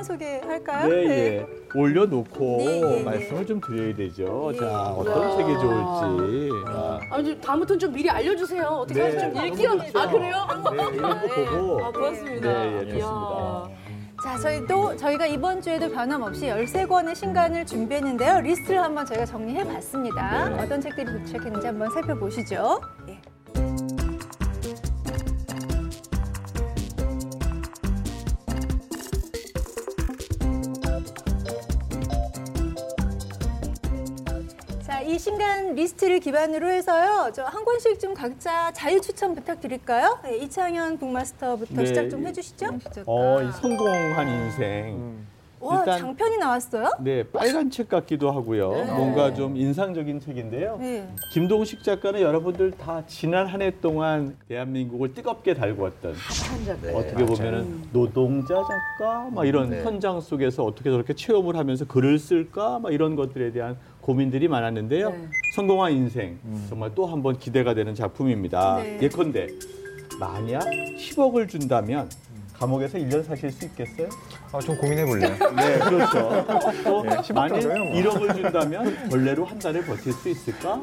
신간 소개할까요? 네, 예. 올려놓고 네, 네, 네. 말씀을 좀 드려야 되죠. 네. 자, 어떤 책이 좋을지. 아, 아, 이제 다음부터는 좀 미리 알려주세요. 어떻게 네, 하는지 좀 너무 읽기가. 좋죠. 아, 그래요? 네, 이런 거 보고. 아, 고맙습니다. 네, 예, 좋습니다. 이야. 자, 저희 또 저희가 이번 주에도 변함없이 13권의 신간을 준비했는데요. 리스트를 한번 저희가 정리해 봤습니다. 네. 어떤 책들이 도착했는지 한번 살펴보시죠. 예. 이 신간 리스트를 기반으로 해서요. 저 한 권씩 좀 각자 자유 추천 부탁드릴까요? 네, 이창현 북마스터부터 네. 시작 좀 해주시죠. 어, 이 성공한 인생. 와, 일단- 장편이 나왔어요? 네, 빨간 책 같기도 하고요. 네. 뭔가 좀 인상적인 책인데요. 네. 김동식 작가는 여러분들 다 지난 한 해 동안 대한민국을 뜨겁게 달구었던. 네, 어떻게 보면은 노동자 작가 막 이런 네. 현장 속에서 어떻게 저렇게 체험을 하면서 글을 쓸까 막 이런 것들에 대한 고민들이 많았는데요. 네. 성공한 인생 정말 또 한 번 기대가 되는 작품입니다. 네. 예컨대 만약 10억을 준다면 감옥에서 1년 사실 수 있겠어요? 아, 좀 고민해 볼래요. 네, 그렇죠. 또 네, 10억 만약 정도요, 뭐. 1억을 준다면 벌레로 한 달을 버틸 수 있을까?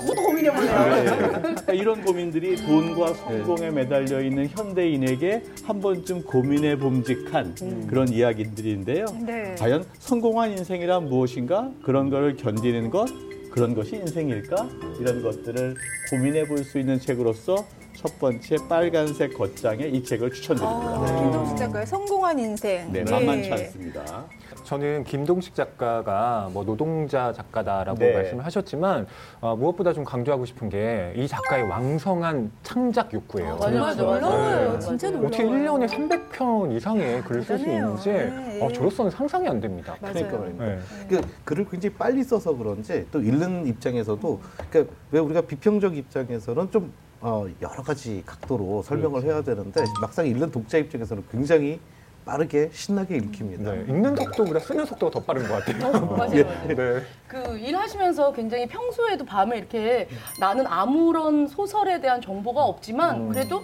그것도 고민해보네요. 네. 그러니까 이런 고민들이 돈과 성공에 매달려 있는 현대인에게 한 번쯤 고민해 봄직한 그런 이야기들인데요. 네. 과연 성공한 인생이란 무엇인가? 그런 거를 견디는 것, 그런 것이 인생일까? 이런 것들을 고민해 볼 수 있는 책으로서 첫 번째 빨간색 겉장에 이 책을 추천드립니다. 아, 김동식 작가의 성공한 인생. 네, 만만치 않습니다. 저는 김동식 작가가 뭐 노동자 작가다라고 네. 말씀을 하셨지만 어, 무엇보다 좀 강조하고 싶은 게 이 작가의 왕성한 창작 욕구예요. 아, 맞아요, 맞아요. 놀라워요. 네. 진짜 어떻게 놀라워요. 1년에 300편 이상의 글을 쓸 수. 있는지 네, 어, 네. 저로서는 상상이 안 됩니다. 맞아요. 그러니까 말입니다. 네. 그 글을 굉장히 빨리 써서 그런지 또 읽는 입장에서도 그러니까 왜 우리가 비평적 입장에서는 좀 어, 여러 가지 각도로 설명을 해야 되는데 막상 읽는 독자 입장에서는 굉장히 빠르게 신나게 읽힙니다. 네, 읽는 속도보다 쓰는 속도가 더 빠른 것 같아요. 맞아요, 맞아요. 네. 그 일하시면서 굉장히 평소에도 밤에 이렇게 나는 아무런 소설에 대한 정보가 없지만 그래도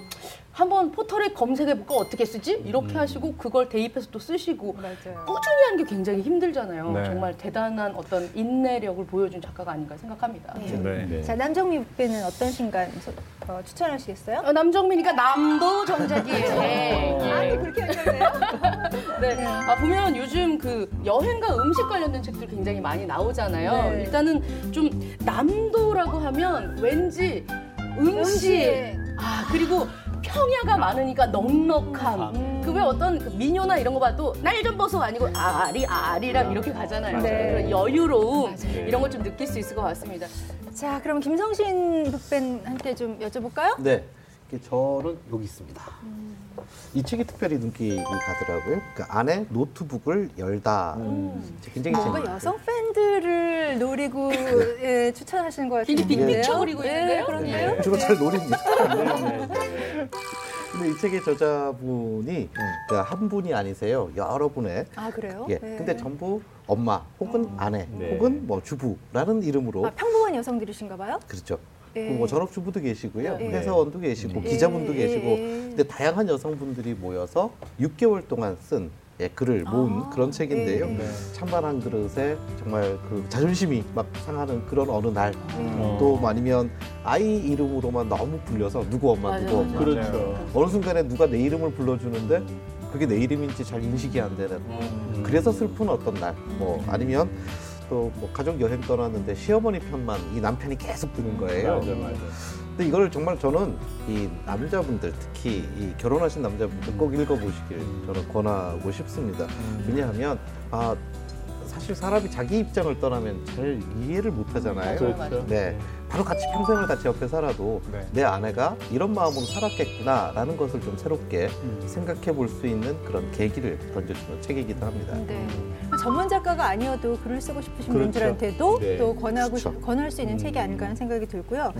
한번 포털에 검색해볼까 어떻게 쓰지? 이렇게 하시고 그걸 대입해서 또 쓰시고 맞아요. 꾸준히 하는 게 굉장히 힘들잖아요. 네. 정말 대단한 어떤 인내력을 보여준 작가가 아닌가 생각합니다. 네. 네. 네. 자, 남정미 북배는 어떤 신간 소- 어, 추천하시겠어요? 어, 남정민이가 남도 정작이에요. 아니, 그렇게 하셨네요. 네. 아, 보면 요즘 그 여행과 음식 관련된 책들 굉장히 많이 나오잖아요. 네. 일단은 좀 남도라고 하면 왠지 음식. 음식. 아, 그리고 평야가 많으니까 넉넉함. 음. 그왜 어떤 그 민요나 이런 거 봐도 날 좀 벗어 아니고 아리 아리랑 이렇게 가잖아요. 네. 그런 여유로움 맞아요. 이런 걸 좀 느낄 수 있을 것 같습니다. 자, 그럼 김성신 북배한테 좀 여쭤볼까요? 네. 저는 여기 있습니다. 이 책이 특별히 눈길이 가더라고요. 그 안에 노트북을 열다. 굉장히 뭔가 재밌어요. 여성 팬들을 노리고 예, 추천하시는 것 같은데요. 굉장히 빅픽처 그리고 네, 있는데요? 그런데요? 주로 잘 노립니다. 네, 네, 네. 근데 이 책의 저자분이 그한 분이 아니세요. 여러 분의 아, 그래요? 예. 네. 근데 전부 엄마 혹은 아내 네. 혹은 뭐 주부라는 이름으로 아, 평범한 여성들이신가 봐요? 그렇죠. 예. 뭐 전업주부도 계시고요, 네. 회사원도 계시고 네. 기자분도 계시고, 예. 근데 다양한 여성분들이 모여서 6개월 동안 쓴 예, 글을 모은 아, 그런 책인데요. 네. 찬반 한 그릇에 정말 그 자존심이 막 상하는 그런 어느 날, 어. 또 아니면 아이 이름으로만 너무 불려서 누구 엄마 맞아요, 누구 엄마. 그렇죠. 어느 순간에 누가 내 이름을 불러주는데 그게 내 이름인지 잘 인식이 안 되는. 음. 그래서 슬픈 어떤 날, 뭐 아니면 또 뭐 가족 여행 떠났는데 시어머니 편만 이 남편이 계속 드는 거예요. 맞아, 맞아. 근데 이걸 정말 저는 이 남자분들 특히 이 결혼하신 남자분들 꼭 읽어보시길 저는 권하고 싶습니다. 왜냐하면 아 사실 사람이 자기 입장을 떠나면 잘 이해를 못 하잖아요. 그렇죠. 네, 바로 같이 평생을 같이 옆에 살아도 네. 내 아내가 이런 마음으로 살았겠구나라는 것을 좀 새롭게 음. 생각해 볼 수 있는 그런 계기를 던져주는 책이기도 합니다. 네. 전문 작가가 아니어도 글을 쓰고 싶으신 그렇죠. 분들한테도 네. 또 권하고 그렇죠. 싶- 권할 수 있는 음. 책이 아닐까 하는 생각이 들고요.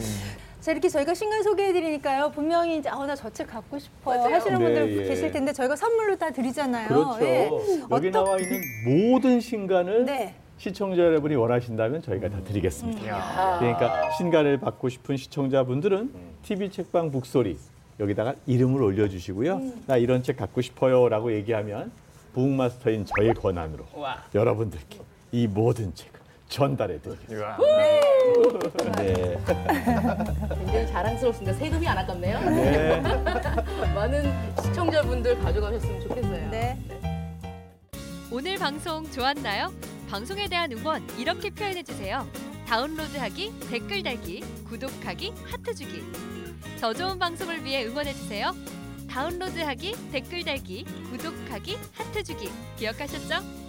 자 이렇게 저희가 신간 소개해드리니까요. 분명히 이제 아나 저 책 갖고 싶어 맞아요. 하시는 네, 분들 예. 계실 텐데 저희가 선물로 다 드리잖아요. 그렇죠. 예. 여기 어떤- 나와 있는 모든 신간을 네. 시청자 여러분이 원하신다면 저희가 다 드리겠습니다. 아. 그러니까 신간을 받고 싶은 시청자분들은 TV 책방 북소리 여기다가 이름을 올려주시고요. 나 이런 책 갖고 싶어요라고 얘기하면 북마스터인 저의 권한으로 여러분들께 이 모든 책을 전달해 드리겠습니다. 네. 굉장히 자랑스럽습니다. 세금이 안 아깝네요. 네. 많은 시청자분들 가져가셨으면 좋겠어요. 네. 오늘 방송 좋았나요? 방송에 대한 응원 이렇게 표현해 주세요. 다운로드하기, 댓글 달기, 구독하기, 하트 주기. 더 좋은 방송을 위해 응원해 주세요. 다운로드하기, 댓글 달기, 구독하기, 하트 주기. 기억하셨죠?